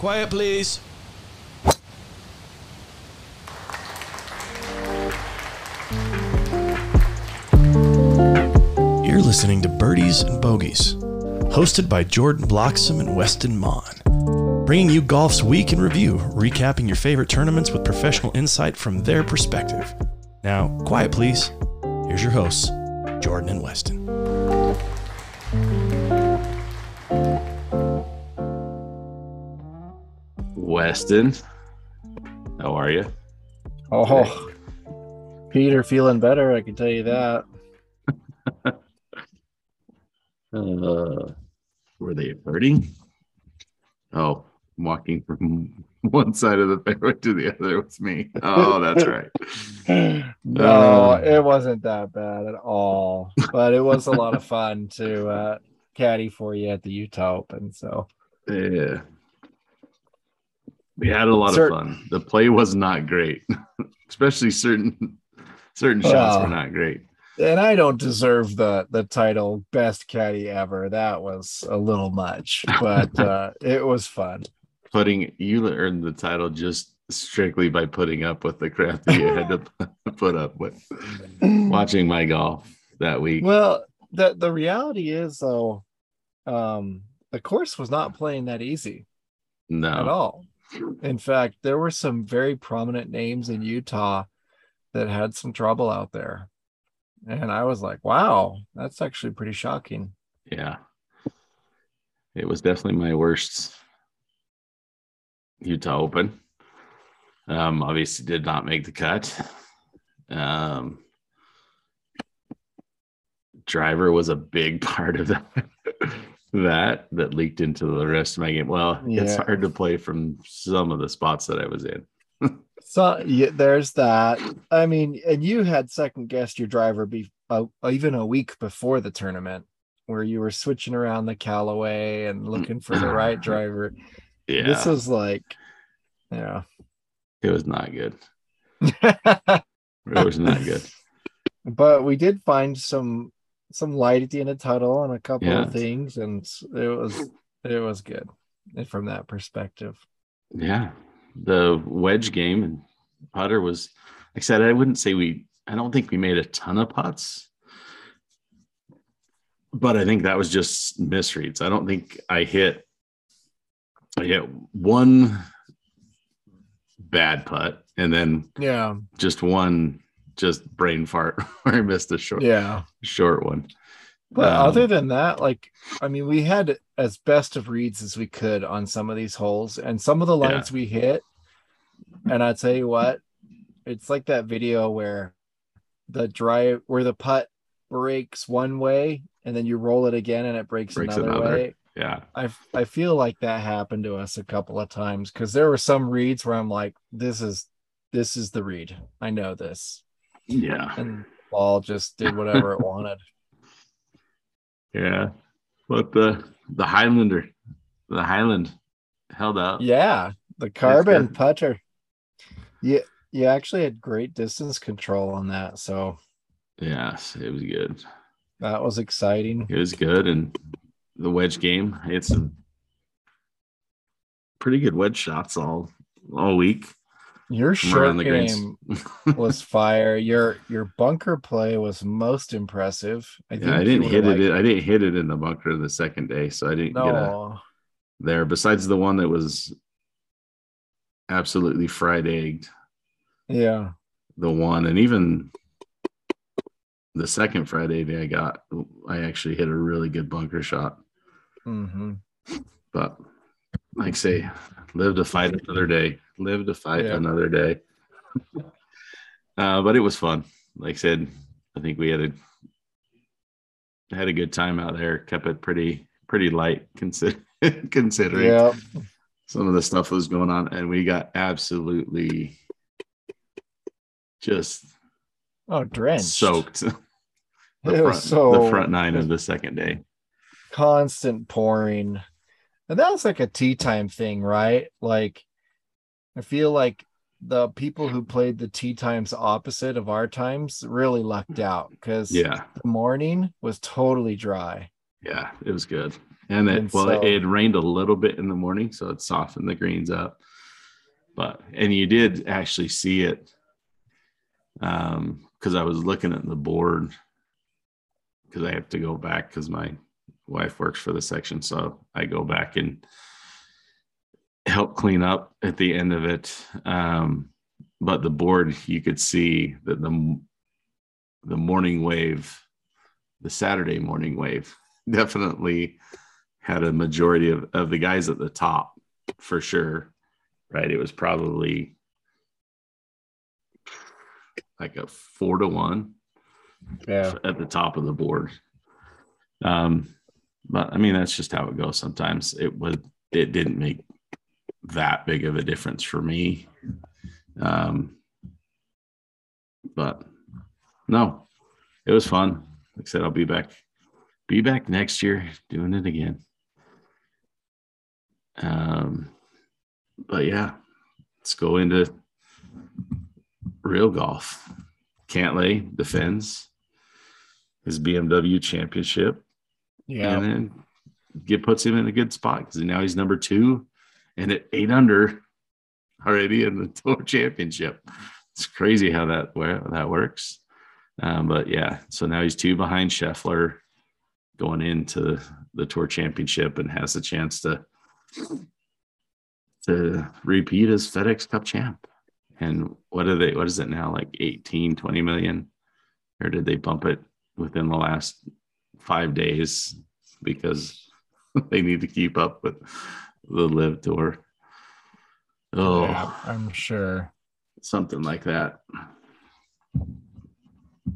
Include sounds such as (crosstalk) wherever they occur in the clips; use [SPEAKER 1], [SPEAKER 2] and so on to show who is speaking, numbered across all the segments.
[SPEAKER 1] Quiet, please. You're listening to Birdies and Bogeys, hosted by Jordan Bloxham and Weston Mon, bringing you golf's week in review, recapping your favorite tournaments with professional insight from their perspective. Now, quiet, please. Here's your hosts, Jordan and Weston.
[SPEAKER 2] Weston, how are you?
[SPEAKER 3] Oh, Peter feeling better. I can tell you that. (laughs)
[SPEAKER 2] Uh, were they hurting? Oh, walking from (laughs) one side of the fairway to the other was me. Oh, that's right. (laughs)
[SPEAKER 3] no,
[SPEAKER 2] Uh.
[SPEAKER 3] it wasn't that bad at all. But it was a lot of fun to uh, caddy for you at the Utah Open. So
[SPEAKER 2] Yeah. We had a lot
[SPEAKER 3] Cer-
[SPEAKER 2] of fun. The play was not great, (laughs) especially certain certain shots
[SPEAKER 3] Oh.
[SPEAKER 2] were not great.
[SPEAKER 3] and I don't deserve the the title best caddy ever. That was a little much, but (laughs) uh, it was fun.
[SPEAKER 2] Putting you earned the title just strictly by putting up with the crap that you had to (laughs) put up with. Watching my golf that week.
[SPEAKER 3] Well, the the reality is though, um, the course was not playing that easy
[SPEAKER 2] No, at
[SPEAKER 3] all. In fact, there were some very prominent names in Utah that had some trouble out there. And I was like, wow, that's actually pretty shocking.
[SPEAKER 2] Yeah. It was definitely my worst Utah Open. Um, obviously did not make the cut. Um, driver was a big (laughs) part of that that that leaked into the rest of my game. Well, it's hard to play from some of the spots that I was in. (laughs)
[SPEAKER 3] So yeah, there's that. I mean, and you had second guessed your driver be uh, even a week before the tournament where you were switching around the Callaway and looking for the right (laughs) driver.
[SPEAKER 2] Yeah,
[SPEAKER 3] This was like, yeah.
[SPEAKER 2] it was not good. (laughs) It was not good.
[SPEAKER 3] but we did find some some light at the end of the tunnel on a couple
[SPEAKER 2] Yeah.
[SPEAKER 3] of things and it was it was good eh, from that perspective
[SPEAKER 2] Yeah, the wedge game and putter was, like I said, I wouldn't say we. I don't think we made a ton of putts, but I think that was just misreads. I don't think I hit. I hit one bad putt and then
[SPEAKER 3] yeah
[SPEAKER 2] just one just brain fart where (laughs) I missed a short
[SPEAKER 3] yeah
[SPEAKER 2] short one.
[SPEAKER 3] but
[SPEAKER 2] Um,
[SPEAKER 3] other than that like i mean we had as best of reads as we could on some of these holes and some of the
[SPEAKER 2] Yeah.
[SPEAKER 3] lines we hit and i tell you what it's like that video where the drive where the putt breaks one way and then you roll it again and it breaks,
[SPEAKER 2] Breaks
[SPEAKER 3] another,
[SPEAKER 2] another.
[SPEAKER 3] way
[SPEAKER 2] Yeah,
[SPEAKER 3] I I feel like that happened to us a couple of times because there were some reads where I'm like, this is this is the read. I know this,
[SPEAKER 2] yeah,
[SPEAKER 3] and ball just did whatever it wanted. (laughs)
[SPEAKER 2] yeah. But the the Highlander, the Highland held out.
[SPEAKER 3] Yeah, the carbon putter. Yeah, you actually had great distance control on that, so
[SPEAKER 2] Yes, it was good.
[SPEAKER 3] that was exciting.
[SPEAKER 2] It was good, and the wedge game. It's some pretty good wedge shots all all week.
[SPEAKER 3] Your short
[SPEAKER 2] the
[SPEAKER 3] game (laughs) was fire. Your your bunker play was most impressive. I
[SPEAKER 2] Yeah, I didn't hit
[SPEAKER 3] like-
[SPEAKER 2] it. I didn't hit it in the bunker the second day, so I didn't get a there. Besides the one that was absolutely fried egged,
[SPEAKER 3] yeah,
[SPEAKER 2] the one, and even the second Friday day I got, I actually hit a really good bunker shot.
[SPEAKER 3] hmm
[SPEAKER 2] But like I say, live to fight another day. Live to fight
[SPEAKER 3] Yeah.
[SPEAKER 2] another day. (laughs) uh, but it was fun. Like I said, I think we had a had a good time out there. Kept it pretty pretty light (laughs) consider, considering
[SPEAKER 3] yeah.
[SPEAKER 2] some of the stuff that was going on, and we got absolutely just
[SPEAKER 3] Oh, drenched.
[SPEAKER 2] soaked. (laughs) the front,
[SPEAKER 3] so
[SPEAKER 2] the front nine of the second day.
[SPEAKER 3] constant pouring. And that was like a tee time thing, right? Like I feel like the people who played the tee times opposite of our times really lucked out because
[SPEAKER 2] Yeah,
[SPEAKER 3] the morning was totally dry.
[SPEAKER 2] yeah, it was good. and it
[SPEAKER 3] And
[SPEAKER 2] well
[SPEAKER 3] so-
[SPEAKER 2] it rained a little bit in the morning so it softened the greens up but and you did actually see it um because i was looking at the board because i have to go back because my wife works for the section so i go back and help clean up at the end of it um but the board you could see that the the morning wave the saturday morning wave (laughs) definitely had a majority of, of the guys at the top for sure right? It was probably like a four to one
[SPEAKER 3] Yeah.
[SPEAKER 2] at the top of the board. Um but i mean that's just how it goes sometimes. It was it didn't make that big of a difference for me. Um but no it was fun. Like i said i'll be back be back next year doing it again. Um but yeah let's go into real golf. Cantlay defends his bmw championship
[SPEAKER 3] Yeah.
[SPEAKER 2] and then get puts him in a good spot because now he's number two and at eight under already in the (laughs) tour championship. It's crazy how that that works. Um, but yeah, so now he's two behind Scheffler going into the tour championship and has a chance to to repeat as FedEx Cup champ. And what are they? What is it now? Like 18, 20 million? Or did they bump it within the last five days because (laughs) they need to keep up with the LIV tour. Oh,
[SPEAKER 3] Yeah, I'm sure.
[SPEAKER 2] something like that.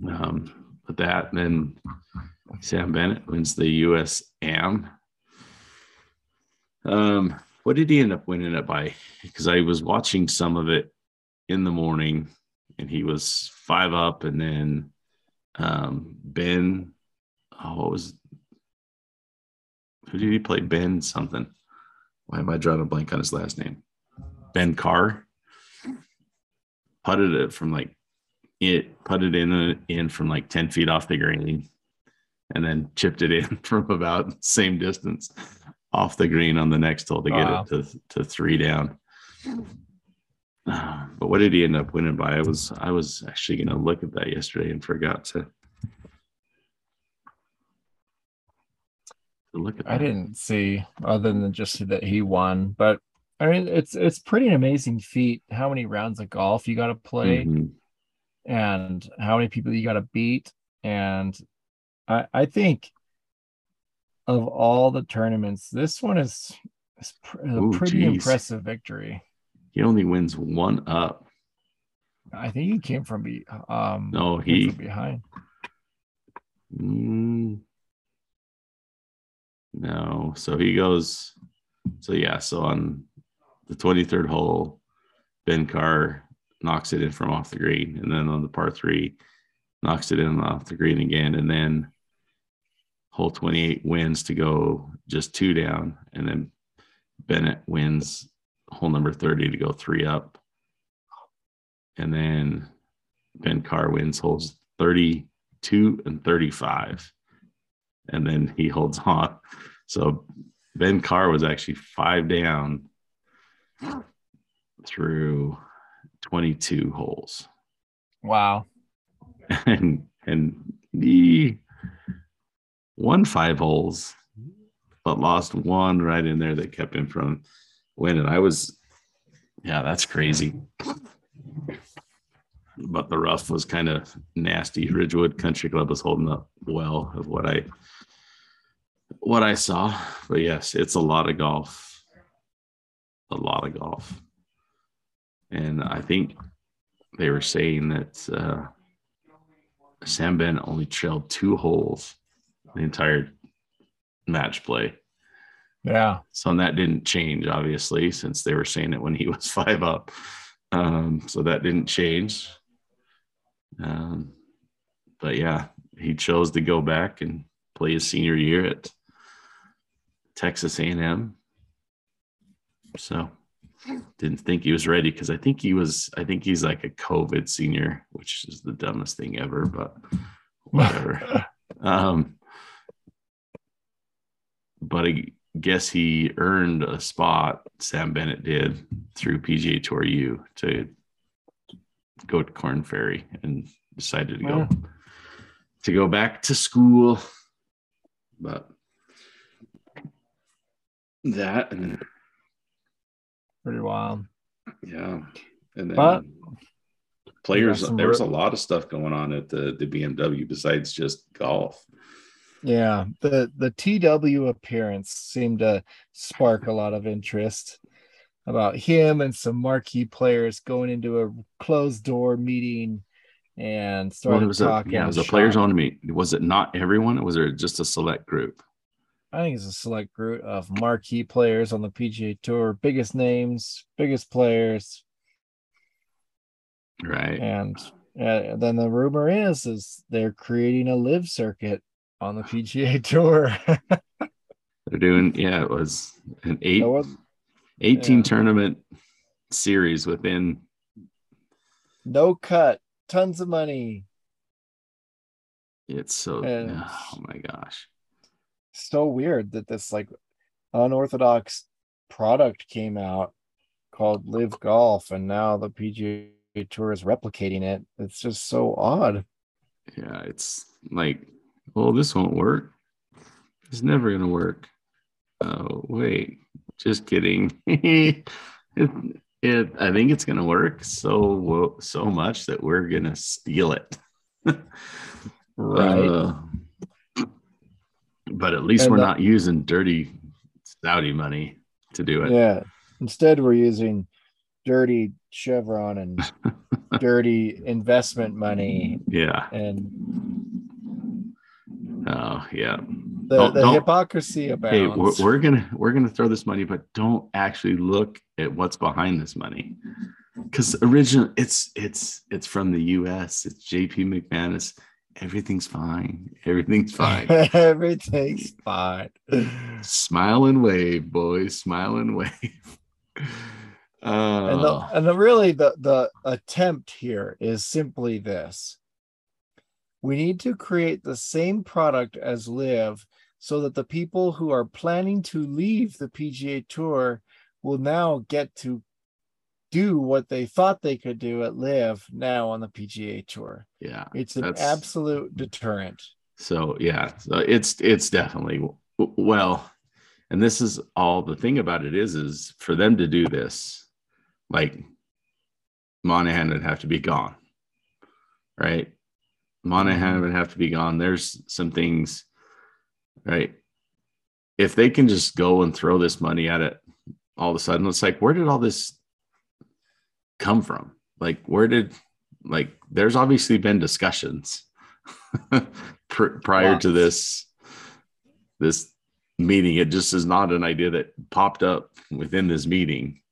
[SPEAKER 2] Um, but that, then Sam Bennett wins the US AM. Um, what did he end up winning it by? Because I was watching some of it in the morning and he was five up, and then um, Ben, oh, what was who did he play? Ben something. Why am I drawing a blank on his last name? Ben Carr putted it from like it putted in in from like 10 feet off the green and then chipped it in (laughs) from about the same distance off the green on the next hole to get
[SPEAKER 3] Wow.
[SPEAKER 2] it to, to three down. Uh, (sighs) But what did he end up winning by? I was I was actually gonna look at that yesterday and forgot to, look at that.
[SPEAKER 3] I didn't see other than just that he won, but I mean it's it's pretty amazing feat how many rounds of golf you got to play
[SPEAKER 2] Mhm.
[SPEAKER 3] and how many people you got to beat and I I think of all the tournaments this one is, is pr- a
[SPEAKER 2] Ooh,
[SPEAKER 3] pretty
[SPEAKER 2] geez.
[SPEAKER 3] impressive victory.
[SPEAKER 2] He only wins one up.
[SPEAKER 3] I think he came from be um
[SPEAKER 2] No, he
[SPEAKER 3] from behind.
[SPEAKER 2] Mm, no. So he goes. So yeah. So on the 23rd hole, Ben Carr knocks it in from off the green, and then on the par three, knocks it in off the green again, and then hole 28 wins to go just two down, and then Bennett wins hole number 30 to go three up, and then Ben Carr wins holes 32 and 35. And then he holds (laughs) on. So Ben Carr was actually five down through 22 holes.
[SPEAKER 3] Wow. (laughs)
[SPEAKER 2] And and he won five holes, but lost one right in there that kept him from winning. I was yeah, that's crazy. But the rough was kind of nasty. Ridgewood Country Club was holding up well of what I what I saw. But yes, it's a lot of golf. A lot of golf. And I think they were saying that uh, Sam Ben only trailed two holes the entire match play.
[SPEAKER 3] Yeah.
[SPEAKER 2] So that didn't change, obviously, since they were saying it when he (laughs) was five up. Um, so that didn't change. Um, but yeah, he chose to go back and play his senior year at Texas A&M. So didn't think he was ready because I think he was. I think he's like a COVID senior, which is the dumbest thing ever. But whatever. (laughs) um, but I guess he earned a spot. Sam Bennett did through PGA Tour U to go to Korn Ferry and decided to go
[SPEAKER 3] Yeah.
[SPEAKER 2] to go back to school. But that and mm.
[SPEAKER 3] Pretty wild.
[SPEAKER 2] yeah, and then
[SPEAKER 3] But-
[SPEAKER 2] players.
[SPEAKER 3] some
[SPEAKER 2] There was a lot of stuff going on at the the BMW besides just golf.
[SPEAKER 3] Yeah, the the TW appearance seemed to spark a lot of interest about him and some marquee players going into a closed door meeting and
[SPEAKER 2] Well,
[SPEAKER 3] starting
[SPEAKER 2] it was a
[SPEAKER 3] talking.
[SPEAKER 2] yeah, it was a players
[SPEAKER 3] shop.
[SPEAKER 2] only meet. Was it not everyone? Or was it just a select group?
[SPEAKER 3] I think it's a select group of marquee players on the PGA Tour, biggest names, biggest players,
[SPEAKER 2] Right.
[SPEAKER 3] and uh, then the rumor is is they're creating a LIV circuit on the PGA (laughs) Tour.
[SPEAKER 2] They're doing yeah, it was an eight
[SPEAKER 3] was
[SPEAKER 2] 18
[SPEAKER 3] yeah.
[SPEAKER 2] tournament series within
[SPEAKER 3] no cut, tons of money.
[SPEAKER 2] it's so
[SPEAKER 3] And-
[SPEAKER 2] oh my gosh.
[SPEAKER 3] So weird that this like unorthodox product came out called LIV Golf, and now the PGA Tour is replicating it. It's just so odd.
[SPEAKER 2] Yeah, it's like, well, this won't work. It's never gonna work. Oh wait, just kidding. (laughs) it, it I think it's gonna work so so much that we're gonna steal it. (laughs)
[SPEAKER 3] Right.
[SPEAKER 2] Uh, but at least
[SPEAKER 3] And
[SPEAKER 2] we're
[SPEAKER 3] the-
[SPEAKER 2] not using dirty Saudi money to do it.
[SPEAKER 3] yeah. Instead, we're using dirty Chevron and (laughs) dirty investment money
[SPEAKER 2] Yeah.
[SPEAKER 3] and
[SPEAKER 2] Oh, yeah.
[SPEAKER 3] the,
[SPEAKER 2] Don't-
[SPEAKER 3] the
[SPEAKER 2] don't-
[SPEAKER 3] hypocrisy abounds.
[SPEAKER 2] Hey, we're, we're gonna we're gonna throw this money, but don't actually look at what's behind this money, because original it's it's it's from the U.S. It's J.P. McManus. Everything's fine. Everything's (laughs) fine.
[SPEAKER 3] Everything's fine.
[SPEAKER 2] Smile and wave, boys. Smile and wave.
[SPEAKER 3] and the,
[SPEAKER 2] Uh,
[SPEAKER 3] and the really the the attempt here is simply this we need to create the same product as LIV so that the people who are planning to leave the pga tour will now get to do what they thought they could do at LIV now on the pga tour
[SPEAKER 2] yeah.
[SPEAKER 3] it's an absolute deterrent
[SPEAKER 2] So yeah, so it's it's definitely well, and this is all the thing about it is is for them to do this, like Monahan would have to be gone, right? Monahan would have to be gone. There's some things, right? If they can just go and throw this money at it all of a sudden, it's like, where did all this come from? Like, where did like? There's obviously been discussions (laughs) pr- prior to this this meeting. It just is not an idea that popped up within this meeting,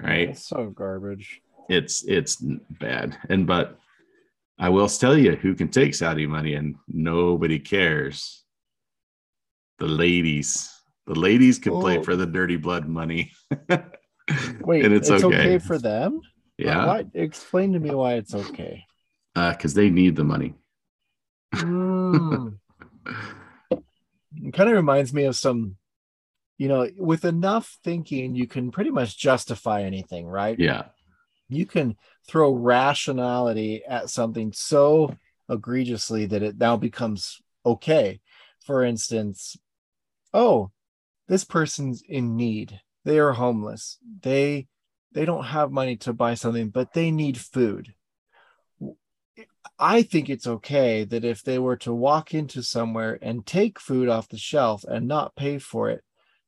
[SPEAKER 2] right?
[SPEAKER 3] it's so garbage
[SPEAKER 2] It's it's bad, and but I will tell you who can take Saudi money and nobody cares. The ladies, the ladies can play for the dirty blood money. (laughs)
[SPEAKER 3] wait
[SPEAKER 2] and
[SPEAKER 3] it's, okay. for them
[SPEAKER 2] yeah,
[SPEAKER 3] why, explain to me why it's okay
[SPEAKER 2] because they need the money.
[SPEAKER 3] Mm. (laughs) it kind of reminds me of some, you know, with enough thinking, you can pretty much justify anything, right?
[SPEAKER 2] Yeah,
[SPEAKER 3] You can throw rationality at something so egregiously that it now becomes okay. For instance, oh, this person's in need. They are homeless. They they don't have money to buy something, but they need food. I think it's okay that if they were to walk into somewhere and take food off the shelf and not pay for it,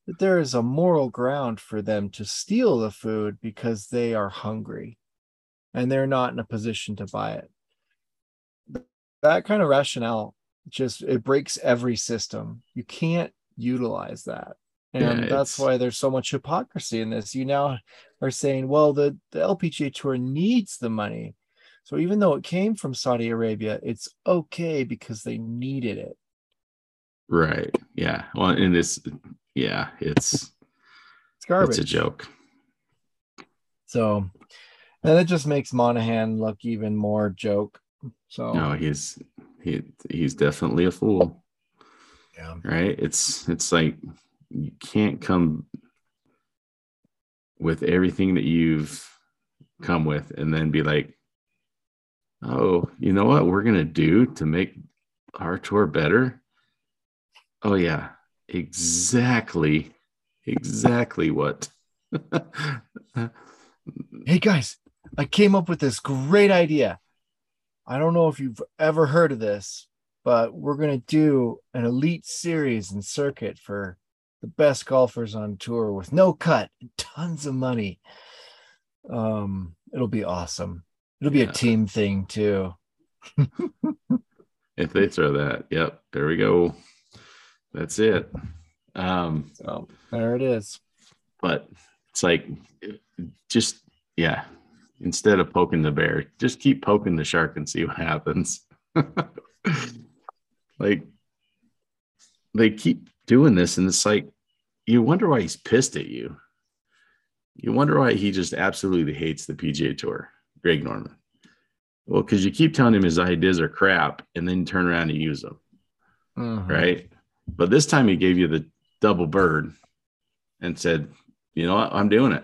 [SPEAKER 3] that there is a moral ground for them to steal the food because they are hungry and they're not in a position to buy it. That kind of rationale just it breaks every system. You can't utilize that. And
[SPEAKER 2] Yeah,
[SPEAKER 3] that's why there's so much hypocrisy in this. You now are saying, well, the, the LPGA tour needs the money. So even though it came from Saudi Arabia, it's okay because they needed it.
[SPEAKER 2] right. Yeah. Well, and this, yeah, it's
[SPEAKER 3] It's garbage.
[SPEAKER 2] it's a joke.
[SPEAKER 3] So, and it just makes Monahan look even more joke. So,
[SPEAKER 2] No, he's he he's definitely a fool.
[SPEAKER 3] yeah.
[SPEAKER 2] right it's it's like you can't come with everything that you've come with and then be like, oh, you know what we're gonna do to make our tour better? Oh yeah, exactly, exactly what. (laughs)
[SPEAKER 3] Hey guys, I came up with this great idea. I don't know if you've ever heard of this, but we're going to do an elite series and circuit for the best golfers on tour with no cut and tons of money. Um, it'll be awesome. It'll be
[SPEAKER 2] Yeah.
[SPEAKER 3] a team thing too. (laughs)
[SPEAKER 2] if they throw that, yep, there we go. That's it. Um,
[SPEAKER 3] So there it is.
[SPEAKER 2] but it's like just yeah instead of poking the bear just keep poking the shark and see what happens (laughs) like they keep doing this and it's like you wonder why he's pissed at you you wonder why he just absolutely hates the pga tour greg norman well because you keep telling him his ideas are crap and then turn around and use them
[SPEAKER 3] Mhm.
[SPEAKER 2] right? But this time he gave you the double bird and said, you know what, I'm doing it.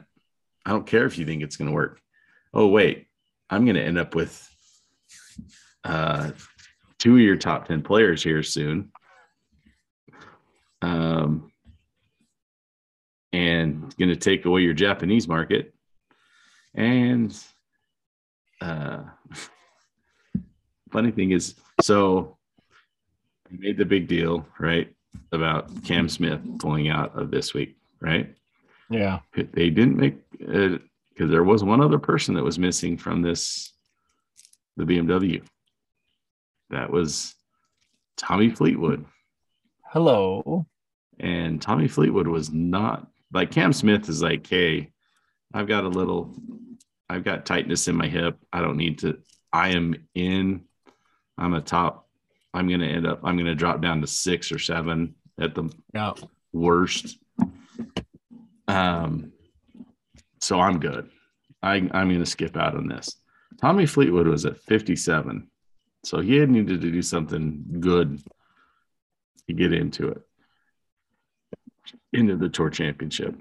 [SPEAKER 2] I don't care if you think it's going to work. Oh, wait, I'm going to end up with uh, two of your top 10 players here soon. Um, and going to take away your Japanese market. And uh, (laughs) funny thing is, so we made the big deal, right, about Cam Smith pulling out of this week, right?
[SPEAKER 3] Yeah.
[SPEAKER 2] They didn't make it because there was one other person that was missing from this, the BMW. That was Tommy Fleetwood.
[SPEAKER 3] Hello.
[SPEAKER 2] And Tommy Fleetwood was not like Cam Smith is like, hey, I've got a little, I've got tightness in my hip. I don't need to, I am in, I'm a top, I'm going to end up, I'm going to drop down to six or seven at the
[SPEAKER 3] Yeah.
[SPEAKER 2] worst. Um, so I'm good. I, I'm going to skip out on this. Tommy Fleetwood was at 57. So he had needed to do something good to get into it, into the tour championship.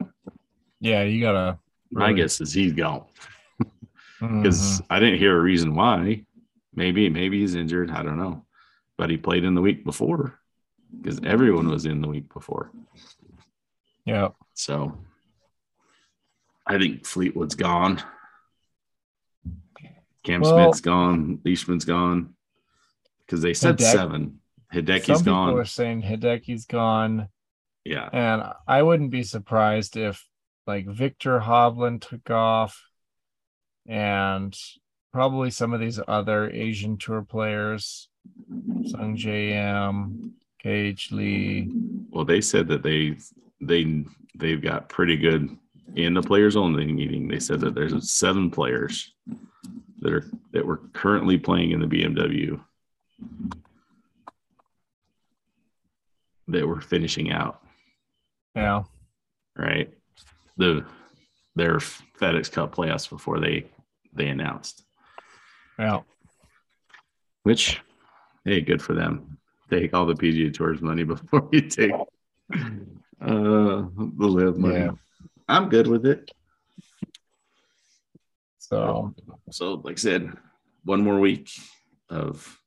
[SPEAKER 3] Yeah. You gotta.
[SPEAKER 2] My guess is he's gone
[SPEAKER 3] mm-hmm.
[SPEAKER 2] because I didn't hear a reason why. Maybe, maybe he's injured. I don't know. But he played in the week before because everyone was in the week before.
[SPEAKER 3] Yeah.
[SPEAKER 2] So I think Fleetwood's gone. Cam
[SPEAKER 3] Well-
[SPEAKER 2] Smith's gone. Leishman's gone. Because they said
[SPEAKER 3] Hideki-
[SPEAKER 2] seven.
[SPEAKER 3] Some
[SPEAKER 2] Hideki's
[SPEAKER 3] people
[SPEAKER 2] gone.
[SPEAKER 3] are saying Hideki's gone.
[SPEAKER 2] Yeah.
[SPEAKER 3] And I wouldn't be surprised if like Viktor Hovland took off and probably some of these other Asian tour players, Sungjae Im, Cage Lee.
[SPEAKER 2] Well, they said that they they they've got pretty good in the players only meeting. They said that there's seven players that are that were currently playing in the BMW that were finishing out.
[SPEAKER 3] Yeah.
[SPEAKER 2] right? The their FedEx Cup playoffs before they they announced,
[SPEAKER 3] Yeah.
[SPEAKER 2] which hey, good for them. Take all the PGA Tour's money (laughs) before you take uh the LIV money.
[SPEAKER 3] Yeah.
[SPEAKER 2] I'm good with it.
[SPEAKER 3] So
[SPEAKER 2] So, like I said, one more week of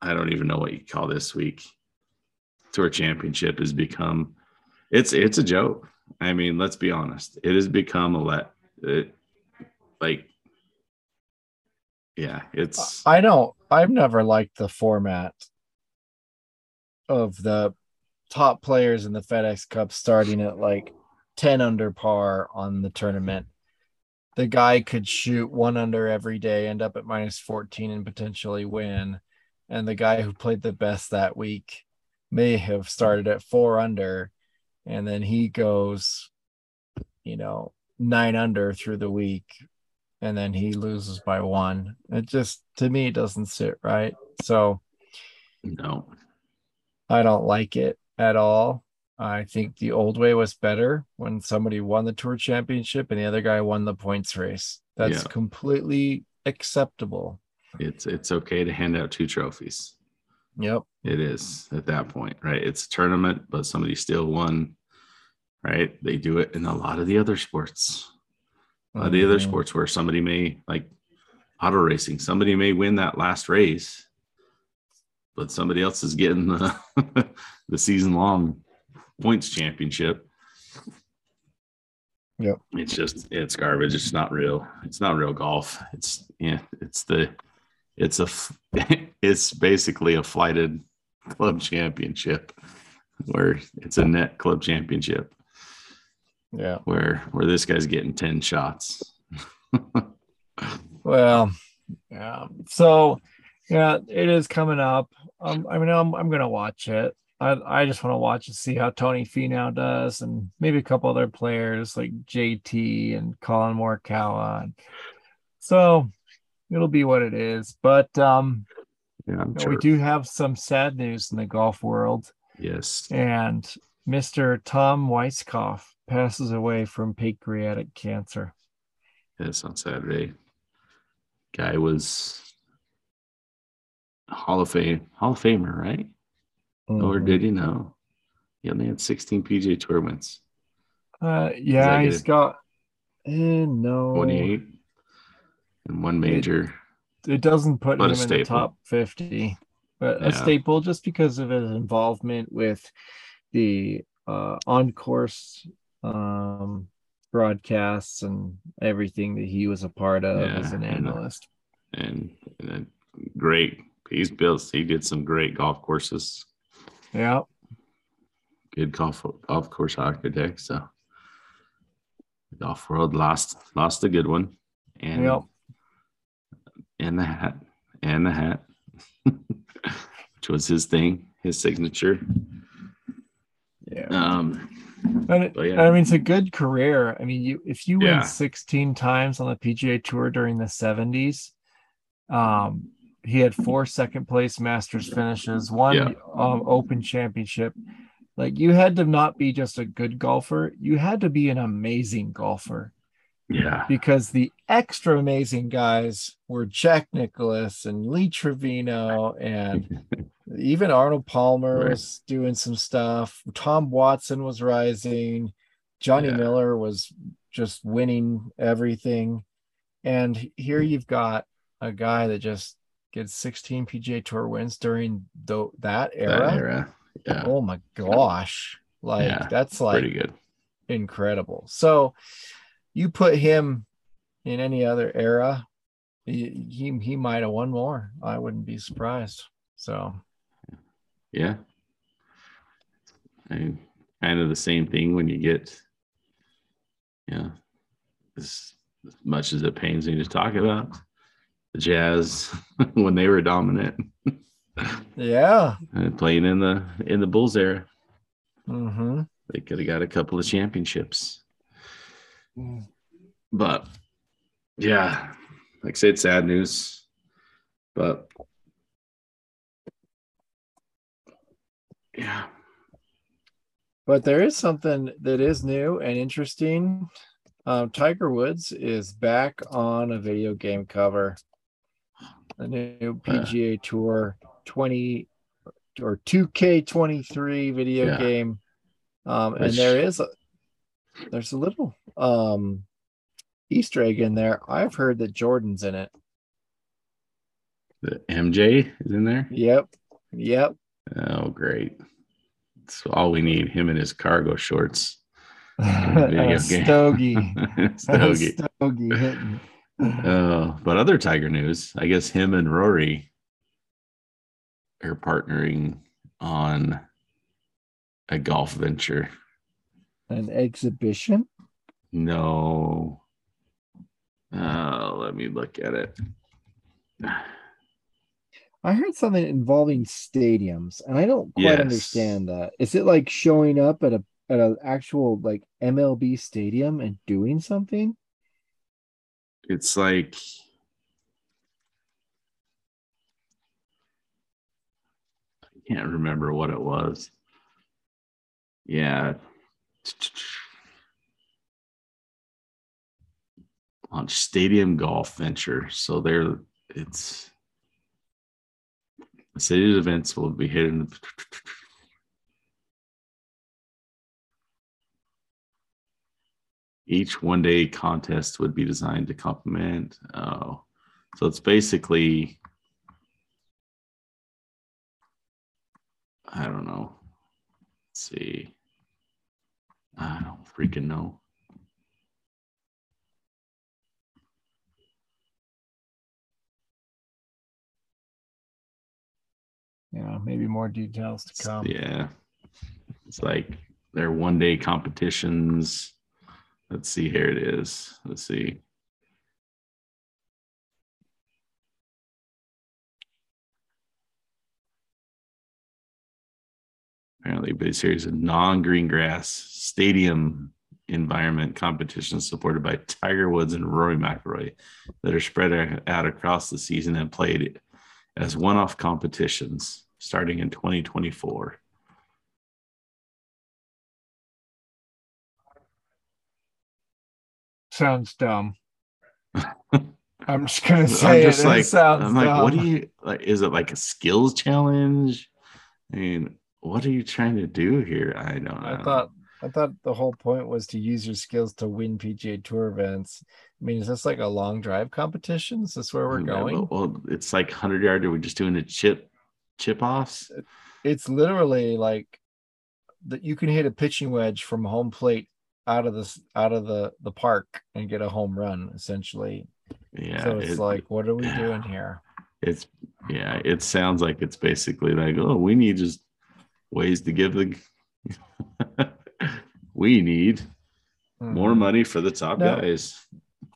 [SPEAKER 2] I don't even know what you call this week. Tour championship has become it's it's a joke. I mean, let's be honest. It has become a let it like yeah, it's
[SPEAKER 3] I don't I've never liked the format of the top players in the FedEx Cup starting at like 10 under par on the tournament. The guy could shoot one under every day, end up at minus 14 and potentially win. And the guy who played the best that week may have started at four under and then he goes, you know, nine under through the week and then he loses by one. It just to me doesn't sit right. So
[SPEAKER 2] no.
[SPEAKER 3] I don't like it at all. I think the old way was better when somebody won the tour championship and the other guy won the points race. That's
[SPEAKER 2] Yeah.
[SPEAKER 3] completely acceptable.
[SPEAKER 2] It's it's okay to hand out two trophies.
[SPEAKER 3] Yep.
[SPEAKER 2] It is at that point, right? It's a tournament, but somebody still won, right? They do it in a lot of the other sports. A lot of the other
[SPEAKER 3] Mhm.
[SPEAKER 2] sports where somebody may like auto racing, somebody may win that last race, but somebody else is getting the (laughs) the season long points championship.
[SPEAKER 3] Yep.
[SPEAKER 2] It's just it's garbage. It's not real. It's not real golf. It's yeah, it's the it's a (laughs) it's basically a flighted club championship where it's a net club championship
[SPEAKER 3] Yeah.
[SPEAKER 2] where where this guy's getting 10 shots. (laughs)
[SPEAKER 3] Well, yeah. So, yeah, it is coming up. Um, I mean, I'm, I'm gonna watch it. I, I just want to watch and see how Tony Finau does, and maybe a couple other players like JT and Collin Morikawa. And so it'll be what it is. But um,
[SPEAKER 2] Yeah, I'm
[SPEAKER 3] you know,
[SPEAKER 2] sure.
[SPEAKER 3] we do have some sad news in the golf world,
[SPEAKER 2] Yes.
[SPEAKER 3] and Mr. Tom Weiskopf passes away from pancreatic cancer.
[SPEAKER 2] Yes, on Saturday. Guy was Hall of Fame, Hall of Famer, right? Or
[SPEAKER 3] Mhm.
[SPEAKER 2] did he know? He only had 16 PGA Tour wins.
[SPEAKER 3] Uh, yeah, he's got. Eh, no,
[SPEAKER 2] 28 and one major.
[SPEAKER 3] It doesn't put him in the top fifty, but
[SPEAKER 2] Yeah.
[SPEAKER 3] a staple just because of his involvement with the uh, on course um, broadcasts and everything that he was a part of
[SPEAKER 2] Yeah,
[SPEAKER 3] as an analyst.
[SPEAKER 2] and, and a great. He's built. He did some great golf courses.
[SPEAKER 3] Yeah,
[SPEAKER 2] Good golf golf course architect. So golf world lost lost a good one, and
[SPEAKER 3] Yep.
[SPEAKER 2] And the hat and the hat, (laughs) which was his thing, his signature.
[SPEAKER 3] yeah.
[SPEAKER 2] Um,
[SPEAKER 3] And
[SPEAKER 2] yeah.
[SPEAKER 3] I mean, it's a good career. I mean, you if you win 16 times on the PGA Tour during the 70s, um, he had four second place Masters finishes, one
[SPEAKER 2] Yeah.
[SPEAKER 3] um, Open Championship. Like you had to not be just a good golfer, you had to be an amazing golfer
[SPEAKER 2] yeah,
[SPEAKER 3] because the extra amazing guys were Jack Nicklaus and Lee Trevino and (laughs) even Arnold Palmer
[SPEAKER 2] Right.
[SPEAKER 3] was doing some stuff. Tom Watson was rising. Johnny
[SPEAKER 2] Yeah.
[SPEAKER 3] Miller was just winning everything. And here you've got a guy that just gets 16 PGA Tour wins during the, that era.
[SPEAKER 2] that era. Yeah,
[SPEAKER 3] Oh my gosh. Like
[SPEAKER 2] Yeah,
[SPEAKER 3] that's like
[SPEAKER 2] pretty good.
[SPEAKER 3] incredible. So you put him in any other era, he he, he might have won more. I wouldn't be surprised. So
[SPEAKER 2] Yeah. And kind of the same thing when you get, yeah, as, as much as it pains me to talk about the Jazz (laughs) when they were dominant
[SPEAKER 3] yeah. (laughs)
[SPEAKER 2] and playing in the in the Bulls era,
[SPEAKER 3] Mm-hmm.
[SPEAKER 2] they could have got a couple of championships. But yeah, like I said, sad news. But yeah,
[SPEAKER 3] But there is something that is new and interesting. Um, Tiger Woods is back on a video game cover. A new PGA Tour 20 or 2K23 video
[SPEAKER 2] Yeah.
[SPEAKER 3] game. Um, and there is a there's a little um Easter egg in there. I've heard that Jordan's in it.
[SPEAKER 2] the MJ is in there.
[SPEAKER 3] Yep. Yep.
[SPEAKER 2] Oh, great. That's all we need. Him and his cargo shorts. Video
[SPEAKER 3] a (laughs)
[SPEAKER 2] game.
[SPEAKER 3] stogie. A (laughs)
[SPEAKER 2] Stogie. (laughs)
[SPEAKER 3] stogie hitting.
[SPEAKER 2] Oh, but other Tiger news. I guess him and Rory are partnering on a golf venture.
[SPEAKER 3] An exhibition.
[SPEAKER 2] No. Oh, let me look at it. (sighs)
[SPEAKER 3] I heard something involving stadiums, and I don't quite
[SPEAKER 2] Yes.
[SPEAKER 3] understand that. Is it like showing up at a at an actual like MLB stadium and doing something?
[SPEAKER 2] It's like I can't remember what it was. Yeah. On Stadium Golf Venture. So there it's the City's events will be hidden. Each one day contest would be designed to complement. Oh, so it's basically, I don't know. Let's see. I don't freaking know.
[SPEAKER 3] Yeah, maybe more details to come.
[SPEAKER 2] Yeah. It's like they're one day competitions. Let's see, here it is. Let's see. Apparently, a series of non green grass stadium environment competitions supported by Tiger Woods and Rory McIlroy that are spread out across the season and played as one off competitions starting in 2024.
[SPEAKER 3] Sounds dumb. (laughs) I'm just gonna say
[SPEAKER 2] I'm just
[SPEAKER 3] it.
[SPEAKER 2] like,
[SPEAKER 3] it sounds
[SPEAKER 2] I'm like,
[SPEAKER 3] dumb.
[SPEAKER 2] what do you like? Is it like a skills challenge? I mean, what are you trying to do here? I don't know.
[SPEAKER 3] I thought I thought the whole point was to use your skills to win PGA Tour events. I mean, is this like a long drive competition? Is this where we're
[SPEAKER 2] Yeah,
[SPEAKER 3] going?
[SPEAKER 2] but- Well, it's like 100 yard. Are we just doing a chip, chip offs?
[SPEAKER 3] It's literally like that you can hit a pitching wedge from home plate out of this out of the the park and get a home run essentially.
[SPEAKER 2] Yeah.
[SPEAKER 3] so it's
[SPEAKER 2] it-
[SPEAKER 3] like, what are we doing here?
[SPEAKER 2] it's yeah. It sounds like it's basically like, oh, we need just ways to give the. (laughs) we need more
[SPEAKER 3] Mhm.
[SPEAKER 2] money for the top
[SPEAKER 3] No.
[SPEAKER 2] guys.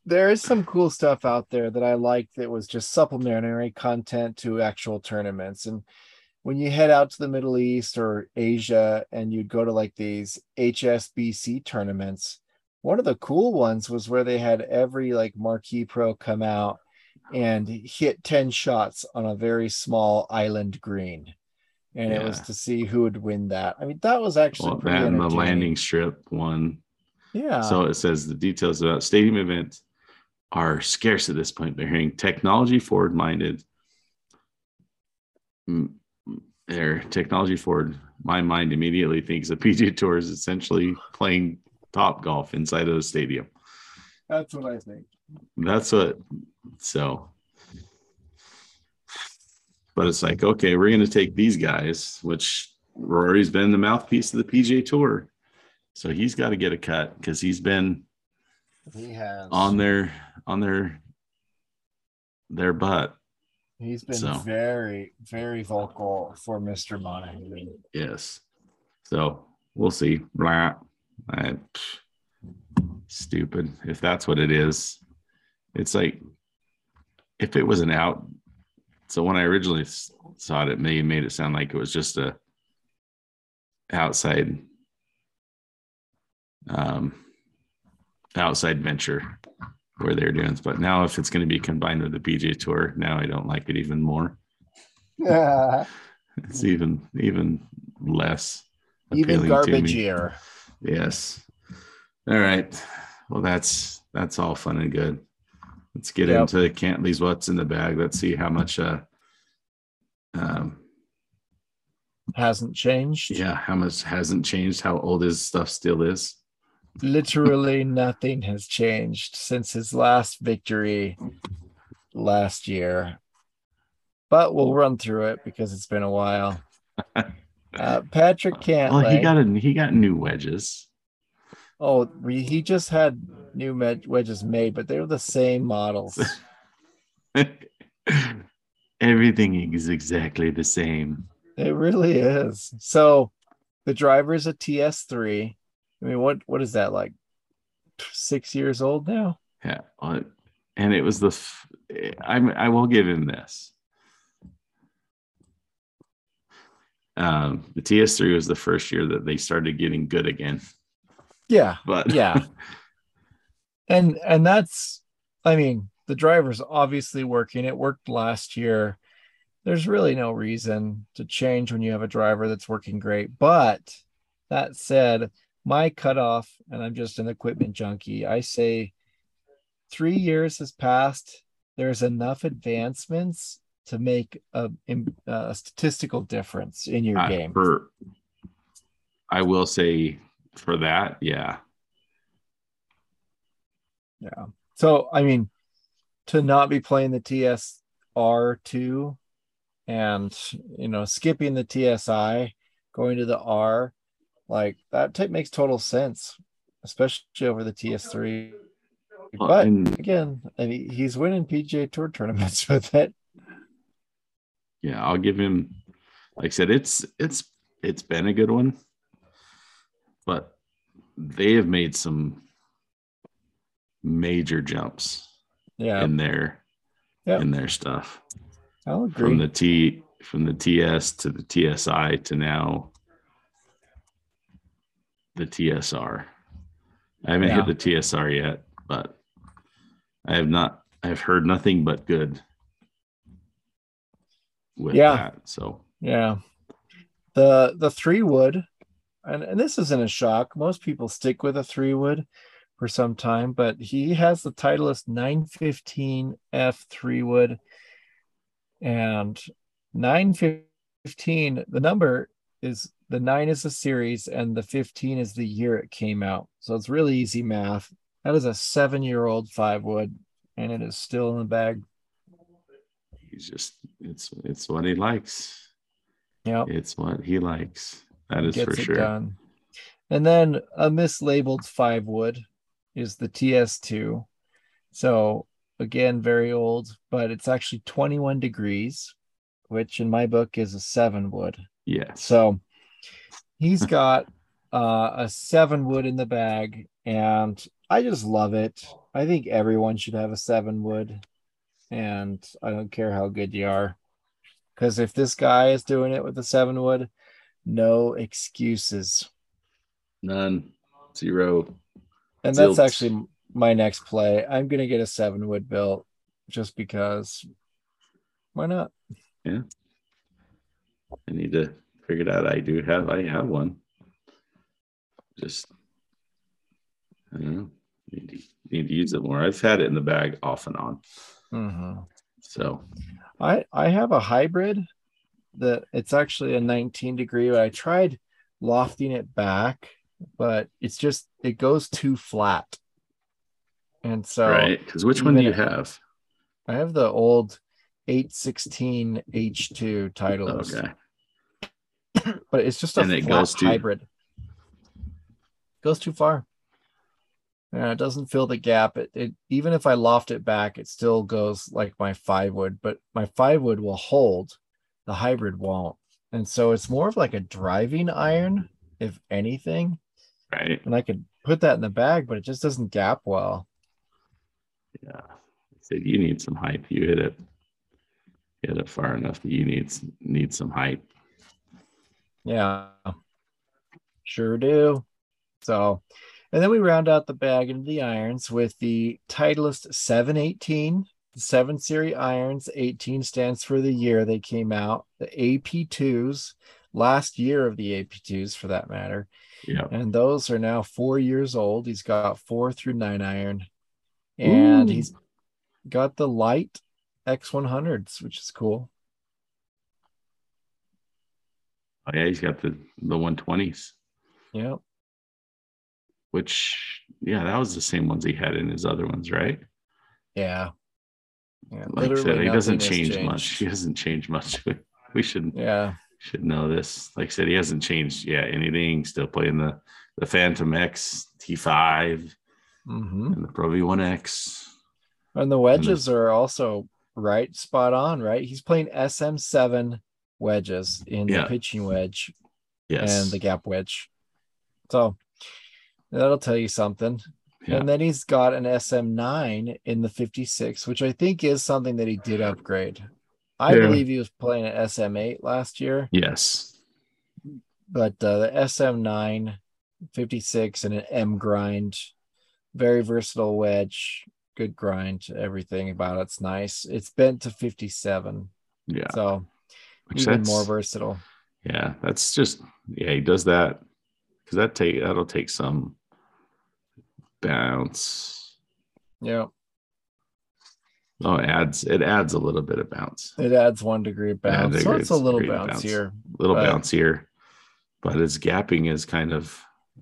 [SPEAKER 3] There is some cool stuff out there that I like that was just supplementary content to actual tournaments. And when you head out to the Middle East or Asia and you'd go to like these HSBC tournaments, one of the cool ones was where they had every like marquee pro come out and hit 10 shots on a very small island green. And it was to see who would win that. I mean, that was actually
[SPEAKER 2] Well,
[SPEAKER 3] pretty
[SPEAKER 2] that and the landing strip one.
[SPEAKER 3] Yeah.
[SPEAKER 2] So it says the details about stadium events are scarce at this point. They're hearing technology forward minded. Mm, they're technology forward. My mind immediately thinks the (laughs) PGA Tour is essentially playing Topgolf inside of a stadium.
[SPEAKER 3] that's what I think.
[SPEAKER 2] That's what. So, but it's like, okay, we're going to take these guys, which Rory's been the mouthpiece of the PGA Tour. So he's got to get a cut because he's been
[SPEAKER 3] He has
[SPEAKER 2] on their on their their butt.
[SPEAKER 3] He's been
[SPEAKER 2] So.
[SPEAKER 3] very, very vocal for Mr. Monahan.
[SPEAKER 2] Yes. So we'll see. Blah. I, stupid. If that's what it is, it's like if it was an out. So when I originally saw it, it may made it sound like it was just a outside um outside venture where they're doing but now if it's going to be combined with the PGA tour now I don't like it even more
[SPEAKER 3] Yeah. (laughs)
[SPEAKER 2] it's even even less
[SPEAKER 3] Even
[SPEAKER 2] appealing to
[SPEAKER 3] garbage
[SPEAKER 2] me.
[SPEAKER 3] year.
[SPEAKER 2] Yes. All right. Well, that's that's all fun and good. Let's get
[SPEAKER 3] Yep.
[SPEAKER 2] into Cantlay's what's in the bag. Let's see how much uh um
[SPEAKER 3] Hasn't changed.
[SPEAKER 2] yeah, how much hasn't changed, how old his stuff still is.
[SPEAKER 3] Literally nothing has changed since his last victory last year. But we'll run through it because it's been a while. (laughs) Uh, Patrick Cantlay.
[SPEAKER 2] Well, he got a he got new wedges.
[SPEAKER 3] oh, he just had new med- wedges made, but they were the same models. (laughs)
[SPEAKER 2] Everything is exactly the same.
[SPEAKER 3] It really is. So the driver is a TS3. I mean, what what is that like? Six years old now?
[SPEAKER 2] Yeah. And it was the f- I I will give him this. Um, the TS3 was the first year that they started getting good again.
[SPEAKER 3] Yeah,
[SPEAKER 2] But
[SPEAKER 3] yeah. (laughs) and and that's I mean, the driver's obviously working. It worked last year. There's really no reason to change when you have a driver that's working great. But that said, my cutoff, and I'm just an equipment junkie, I say three years has passed. There's enough advancements to make a, a statistical difference in your
[SPEAKER 2] I-
[SPEAKER 3] game.
[SPEAKER 2] for I will say for that, yeah.
[SPEAKER 3] Yeah. So I mean, to not be playing the TSR two, and you know skipping the TSI, going to the R, like that type makes total sense, especially over the TS3. But again, I mean, he's winning PGA Tour tournaments (laughs) with it.
[SPEAKER 2] yeah, I'll give him like I said, it's it's it's been a good one, but they have made some major jumps
[SPEAKER 3] Yeah,
[SPEAKER 2] in their
[SPEAKER 3] Yeah.
[SPEAKER 2] in their stuff.
[SPEAKER 3] I'll agree.
[SPEAKER 2] From the T from the TS to the TSI to now the TSR. I haven't
[SPEAKER 3] Yeah.
[SPEAKER 2] hit the TSR yet, but I have not I've heard nothing but good with
[SPEAKER 3] Yeah.
[SPEAKER 2] that. So
[SPEAKER 3] Yeah. The the three wood, and, and this isn't a shock. Most people stick with a three wood for some time, but he has the Titleist 915 F three wood. And 915, the number is the nine is the series and the 15 is the year it came out. So it's really easy math. That is a seven-year-old five wood, and it is still in the bag.
[SPEAKER 2] he's just it's it's what he likes.
[SPEAKER 3] Yeah.
[SPEAKER 2] It's what he likes. That is for sure.
[SPEAKER 3] done. And then a mislabeled five wood is the TS2. So again, very old, but it's actually 21 degrees, which in my book is a seven wood.
[SPEAKER 2] Yeah.
[SPEAKER 3] So he's got uh, a seven wood in the bag, and I just love it. I think everyone should have a seven wood, and I don't care how good you are. Because if this guy is doing it with a seven wood, no excuses.
[SPEAKER 2] None. Zero.
[SPEAKER 3] And that's actually my next play. I'm gonna get a seven wood built just because why not? Yeah.
[SPEAKER 2] I need to figure it out. I do have I have one. Just I don't know. Need to, need to use it more. I've had it in the bag off and on.
[SPEAKER 3] Mhm.
[SPEAKER 2] So
[SPEAKER 3] I I have a hybrid that it's actually a 19 degree, but I tried lofting it back, but it's just it goes too flat. And so
[SPEAKER 2] right. Because which one do you have?
[SPEAKER 3] I have the old 816 H2 Titleist,
[SPEAKER 2] Okay.
[SPEAKER 3] But it's just a
[SPEAKER 2] And it goes too-
[SPEAKER 3] hybrid. Goes too far. Yeah, it doesn't fill the gap. It, it even if I loft it back, it still goes like my five wood, but my five wood will hold, the hybrid won't. And so it's more of like a driving iron, if anything.
[SPEAKER 2] Right.
[SPEAKER 3] And I could put that in the bag, but it just doesn't gap well.
[SPEAKER 2] Yeah. I said you need some height. You hit it. Hit it far enough that you need need some height.
[SPEAKER 3] Yeah, sure do. So, and then we round out the bag into the irons with the Titleist 718, the 7 series irons. 18 stands for the year they came out, the AP2s, last year of the AP2s for that matter.
[SPEAKER 2] Yeah.
[SPEAKER 3] And those are now four years old. He's got four through nine iron, and
[SPEAKER 2] Ooh.
[SPEAKER 3] he's got the light X100s, which is cool.
[SPEAKER 2] Oh yeah, he's got the the 120s,
[SPEAKER 3] Yeah.
[SPEAKER 2] which yeah, that was the same ones he had in his other ones, right?
[SPEAKER 3] Yeah. Yeah.
[SPEAKER 2] Like I said, he doesn't change much. He doesn't change much. (laughs) We should
[SPEAKER 3] Yeah.
[SPEAKER 2] should know this. Like I said, he hasn't changed yeah anything. Still playing the the Phantom X T5
[SPEAKER 3] mm-hmm.
[SPEAKER 2] and the Pro V1X.
[SPEAKER 3] And the wedges are also right spot on, right? He's playing SM7 wedges in
[SPEAKER 2] Yeah.
[SPEAKER 3] the pitching wedge
[SPEAKER 2] Yes.
[SPEAKER 3] and the gap wedge. So that'll tell you something.
[SPEAKER 2] Yeah.
[SPEAKER 3] And then he's got an SM9 in the 56, which I think is something that he did upgrade. I
[SPEAKER 2] Yeah.
[SPEAKER 3] believe he was playing an SM8 last year,
[SPEAKER 2] yes.
[SPEAKER 3] but uh, the SM9 56 and an M grind, very versatile wedge, good grind. Everything about it's nice. It's bent to 57,
[SPEAKER 2] Yeah.
[SPEAKER 3] so
[SPEAKER 2] Which
[SPEAKER 3] even more versatile.
[SPEAKER 2] yeah, that's just yeah, he does that because that take that'll take some bounce.
[SPEAKER 3] Yeah.
[SPEAKER 2] Oh, it adds it adds a little bit of bounce,
[SPEAKER 3] It adds one degree of bounce.
[SPEAKER 2] Yeah,
[SPEAKER 3] so
[SPEAKER 2] it's
[SPEAKER 3] a little
[SPEAKER 2] degree bounce.
[SPEAKER 3] bouncier.
[SPEAKER 2] a little
[SPEAKER 3] Right.
[SPEAKER 2] bouncier, but his gapping is kind of.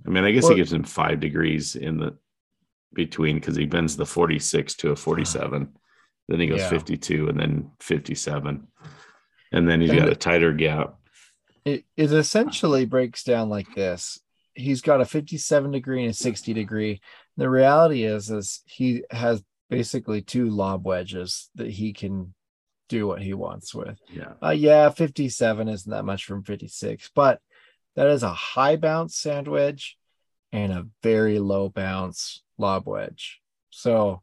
[SPEAKER 2] I mean, I guess
[SPEAKER 3] Well-
[SPEAKER 2] he gives him five degrees in the between because he bends the 46 to a 47, then he goes
[SPEAKER 3] Yeah.
[SPEAKER 2] 52 and then 57, and then he's
[SPEAKER 3] And
[SPEAKER 2] got a tighter gap.
[SPEAKER 3] It, it essentially breaks down like this. He's got a 57 degree and a 60 degree. The reality is, is he has basically two lob wedges that he can do what he wants with.
[SPEAKER 2] Yeah,
[SPEAKER 3] Uh, yeah, 57 isn't that much from 56, but that is a high bounce sand wedge and a very low bounce lob wedge. So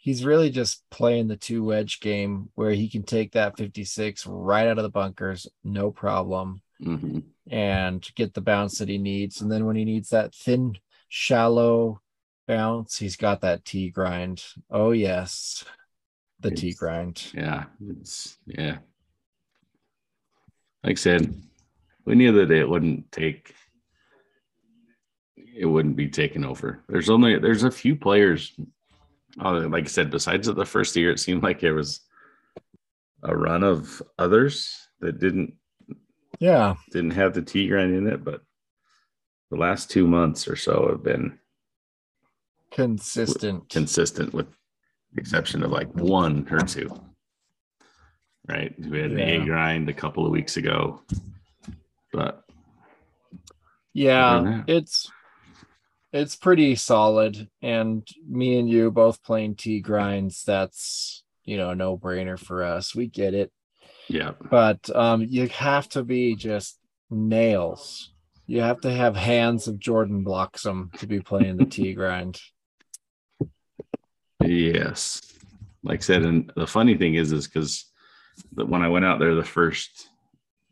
[SPEAKER 3] he's really just playing the two wedge game where he can take that 56 right out of the bunkers, no problem,
[SPEAKER 2] hmm
[SPEAKER 3] and get the bounce that he needs. And then when he needs that thin, shallow bounce, he's got that T grind. Oh, yes, the T grind.
[SPEAKER 2] yeah, it's yeah. Like I said, we knew that it wouldn't take. It wouldn't be taken over. There's only there's a few players. Uh, like I said, besides the first year, it seemed like there was a run of others that didn't
[SPEAKER 3] Yeah.
[SPEAKER 2] didn't have the T grind in it, but the last two months or so have been
[SPEAKER 3] Consistent.
[SPEAKER 2] consistent with the exception of like one or two. Right. We had the
[SPEAKER 3] Yeah.
[SPEAKER 2] A grind a couple of weeks ago. But
[SPEAKER 3] Yeah, it's it's pretty solid. And me and you both playing T grinds, that's you know, no brainer for us. We get it.
[SPEAKER 2] yeah,
[SPEAKER 3] But um you have to be just nails. You have to have hands of Jordan Bloxam to be playing the T grind.
[SPEAKER 2] yes. Like I said, and the funny thing is, is because when I went out there the first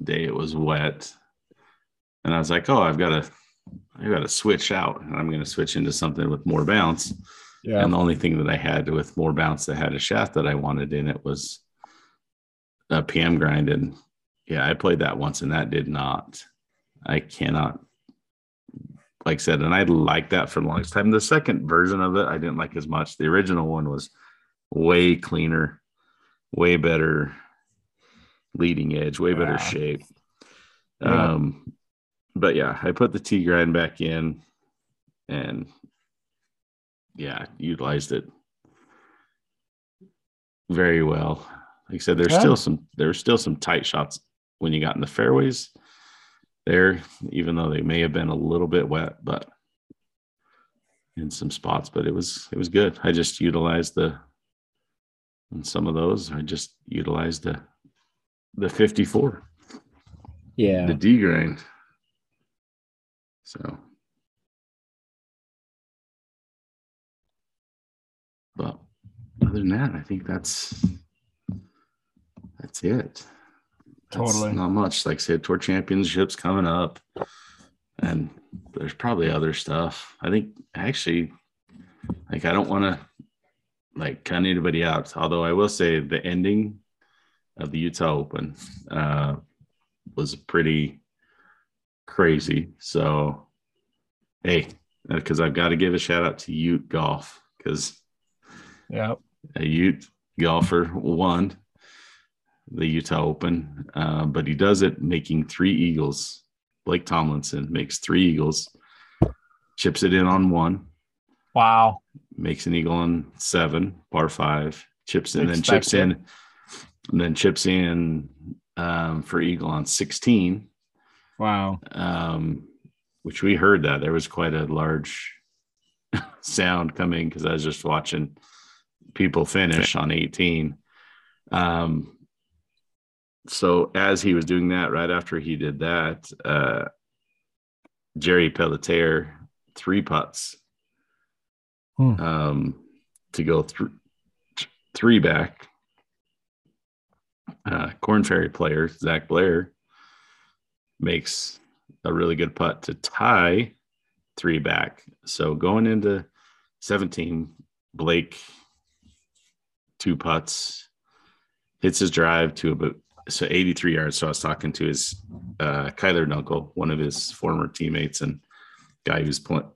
[SPEAKER 2] day, it was wet, and I was like, "Oh, I've got to, I got to switch out, and I'm going to switch into something with more bounce."
[SPEAKER 3] Yeah.
[SPEAKER 2] And the only thing that I had with more bounce that had a shaft that I wanted in it was a PM grind. And yeah, I played that once and that did not. I cannot, like I said, and I liked that for the longest time. The second version of it, I didn't like as much. The original one was way cleaner, way better leading edge, way better
[SPEAKER 3] Yeah.
[SPEAKER 2] shape.
[SPEAKER 3] Yeah.
[SPEAKER 2] Um, but yeah, I put the T grind back in and yeah, utilized it very well. Like I said, there's
[SPEAKER 3] Yeah.
[SPEAKER 2] still some there's still some tight shots when you got in the fairways there, even though they may have been a little bit wet, but in some spots, but it was it was good. I just utilized the in some of those, I just utilized the the 54,
[SPEAKER 3] Yeah.
[SPEAKER 2] the D grind. So but other than that, I think that's that's it. That's
[SPEAKER 3] Totally.
[SPEAKER 2] not much. Like I said, tour championships coming up, and there's probably other stuff. I think actually, like I don't want to like cut anybody out. Although I will say the ending of the Utah Open uh, was pretty crazy. So, hey, because I've got to give a shout out to Ute Golf because
[SPEAKER 3] Yeah.
[SPEAKER 2] a Ute golfer won the Utah Open, uh, but he does it making three eagles. Blake Tomlinson makes three eagles, chips it in on one,
[SPEAKER 3] Wow.
[SPEAKER 2] makes an eagle on seven, par five, chips in, then chips in, and then chips in um, for eagle on 16,
[SPEAKER 3] Wow.
[SPEAKER 2] um, which we heard that there was quite a large (laughs) sound coming because I was just watching people finish on 18. Um, so as he was doing that, right after he did that, uh, Jerry Pelletier three putts
[SPEAKER 3] Hmm.
[SPEAKER 2] um, to go through three back. Uh, Korn Ferry player Zach Blair makes a really good putt to tie three back. So going into 17, Blake two putts hits his drive to about so 83 yards. So I was talking to his uh, Kyler Dunkel, one of his former teammates and guy who's pl-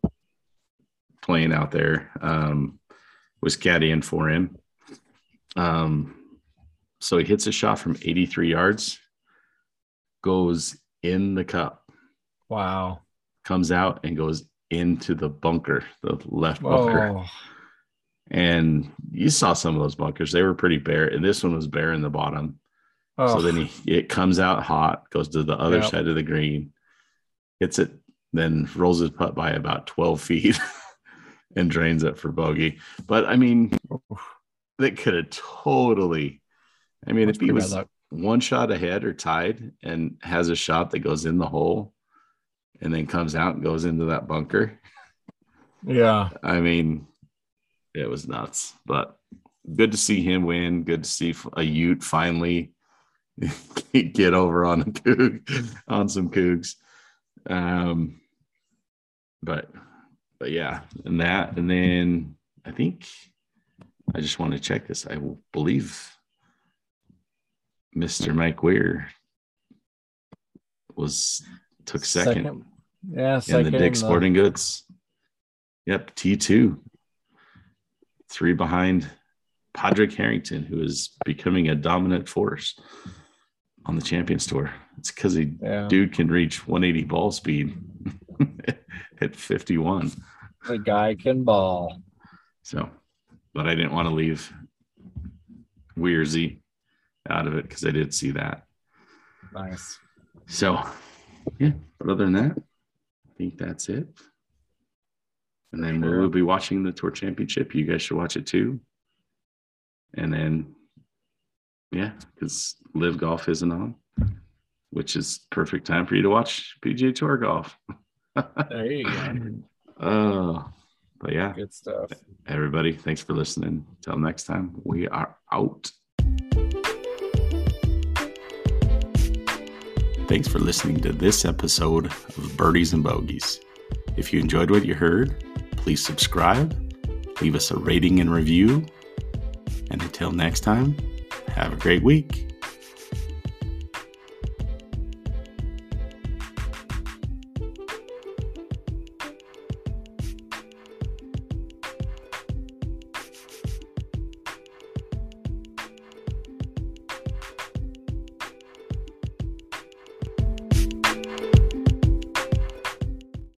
[SPEAKER 2] playing out there, um, was caddying for him. Um, so he hits a shot from 83 yards, goes in the cup,
[SPEAKER 3] Wow.
[SPEAKER 2] comes out and goes into the bunker, the left bunker.
[SPEAKER 3] Oh,
[SPEAKER 2] And you saw some of those bunkers; they were pretty bare, and this one was bare in the bottom.
[SPEAKER 3] oh.
[SPEAKER 2] So then he it comes out hot, goes to the other
[SPEAKER 3] Yep.
[SPEAKER 2] side of the green, hits it, then rolls his putt by about 12 feet (laughs) and drains it for bogey. But I mean, that could have totally. I mean,
[SPEAKER 3] That's
[SPEAKER 2] if he was
[SPEAKER 3] luck.
[SPEAKER 2] One shot ahead or tied and has a shot that goes in the hole and then comes out and goes into that bunker,
[SPEAKER 3] yeah.
[SPEAKER 2] I mean, it was nuts. But good to see him win. Good to see a Ute finally (laughs) get over on a coog, on some cougs. Um, but but yeah, and that, and then I think I just want to check this. I believe Mr. Mike Weir was took second,
[SPEAKER 3] Yeah,
[SPEAKER 2] in
[SPEAKER 3] second.
[SPEAKER 2] the Dick Sporting Goods. Yep, T two. Three behind Padraig Harrington, who is becoming a dominant force on the Champions Tour. It's because he
[SPEAKER 3] yeah.
[SPEAKER 2] dude can reach 180 ball speed (laughs) at 51.
[SPEAKER 3] The guy can ball.
[SPEAKER 2] So, but I didn't want to leave Weirzy out of it because I did see that.
[SPEAKER 3] Nice.
[SPEAKER 2] So, yeah, but other than that, I think that's it. And then
[SPEAKER 3] Sure.
[SPEAKER 2] we'll be watching the Tour Championship. You guys should watch it too. And then, yeah, because LIV Golf isn't on, which is perfect time for you to watch PGA Tour golf.
[SPEAKER 3] There you go. (laughs)
[SPEAKER 2] Oh, but yeah,
[SPEAKER 3] Good stuff.
[SPEAKER 2] everybody, thanks for listening. Till next time, we are out. Thanks for listening to this episode of Birdies and Bogies. If you enjoyed what you heard, please subscribe, leave us a rating and review. And until next time, have a great week.